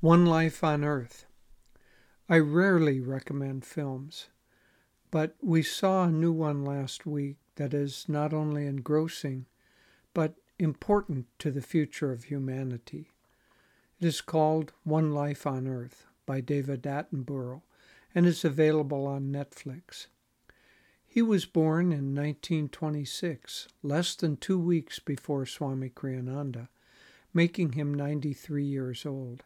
One Life on Earth. I rarely recommend films, but we saw a new one last week that is not only engrossing, but important to the future of humanity. It is called One Life on Earth by David Attenborough and is available on Netflix. He was born in 1926, less than two weeks before Swami Kriyananda, making him 93 years old.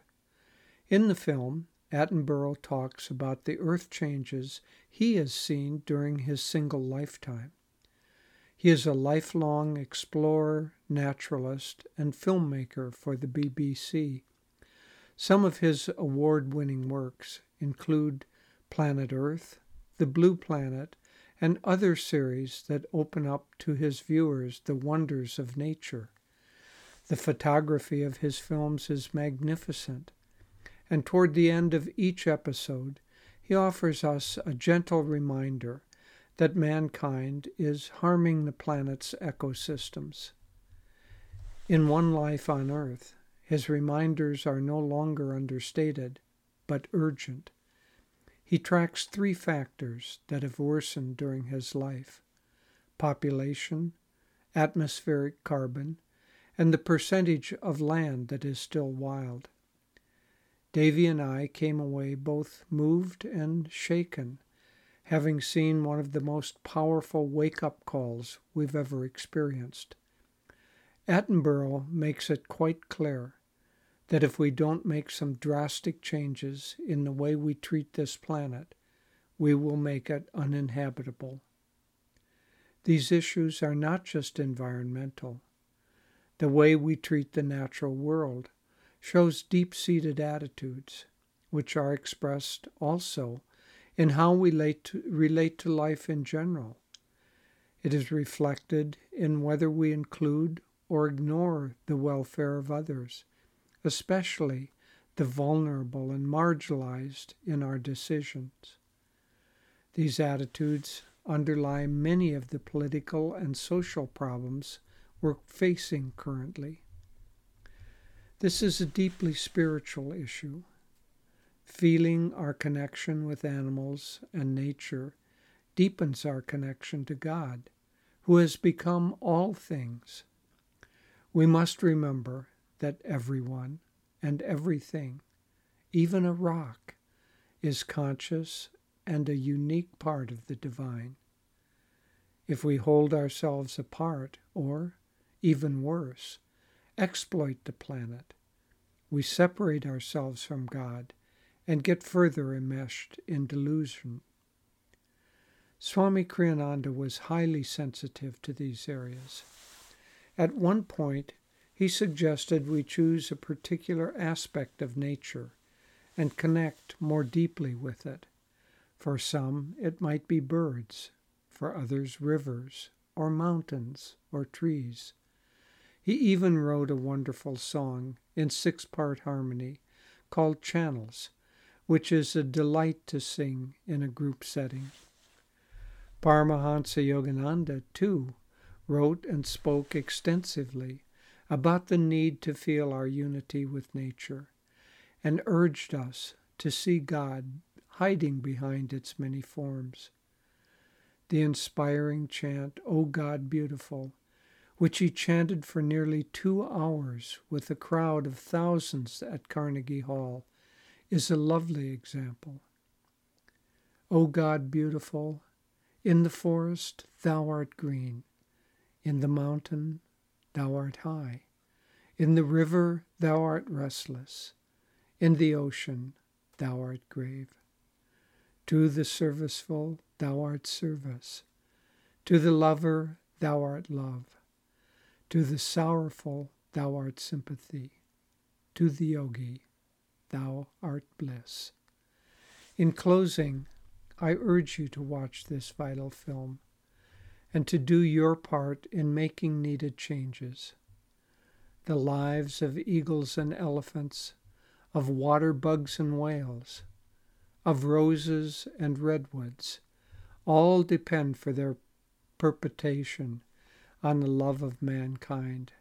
In the film, Attenborough talks about the earth changes he has seen during his single lifetime. He is a lifelong explorer, naturalist, and filmmaker for the BBC. Some of his award winning works include Planet Earth, The Blue Planet, and other series that open up to his viewers the wonders of nature. The photography of his films is magnificent and toward the end of each episode, he offers us a gentle reminder that mankind is harming the planet's ecosystems. In One Life on Earth, his reminders are no longer understated, but urgent. He tracks three factors that have worsened during his life population, atmospheric carbon, and the percentage of land that is still wild. Davy and I came away both moved and shaken, having seen one of the most powerful wake up calls we've ever experienced. Attenborough makes it quite clear that if we don't make some drastic changes in the way we treat this planet, we will make it uninhabitable. These issues are not just environmental. The way we treat the natural world shows deep seated attitudes, which are expressed also in how we relate to, relate to life in general. It is reflected in whether we include or ignore the welfare of others, especially the vulnerable and marginalized in our decisions. These attitudes underlie many of the political and social problems we're facing currently. This is a deeply spiritual issue. Feeling our connection with animals and nature deepens our connection to God, who has become all things. We must remember that everyone and everything, even a rock, is conscious and a unique part of the divine. If we hold ourselves apart, or, even worse, exploit the planet. We separate ourselves from God and get further enmeshed in delusion. Swami Kriyananda was highly sensitive to these areas. At one point, he suggested we choose a particular aspect of nature and connect more deeply with it. For some, it might be birds, for others, rivers, or mountains, or trees. He even wrote a wonderful song in six part harmony called Channels, which is a delight to sing in a group setting. Paramahansa Yogananda, too, wrote and spoke extensively about the need to feel our unity with nature and urged us to see God hiding behind its many forms. The inspiring chant, O God Beautiful, which he chanted for nearly two hours with a crowd of thousands at Carnegie Hall, is a lovely example. O God beautiful, in the forest thou art green, in the mountain thou art high, in the river thou art restless, in the ocean thou art grave. To the serviceful thou art service, to the lover thou art love. To the sorrowful, thou art sympathy. To the yogi, thou art bliss. In closing, I urge you to watch this vital film and to do your part in making needed changes. The lives of eagles and elephants, of water bugs and whales, of roses and redwoods, all depend for their perpetuation on the love of mankind.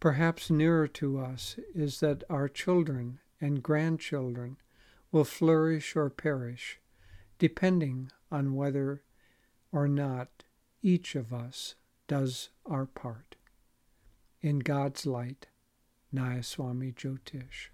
Perhaps nearer to us is that our children and grandchildren will flourish or perish, depending on whether or not each of us does our part. In God's light, Nayaswami Jyotish.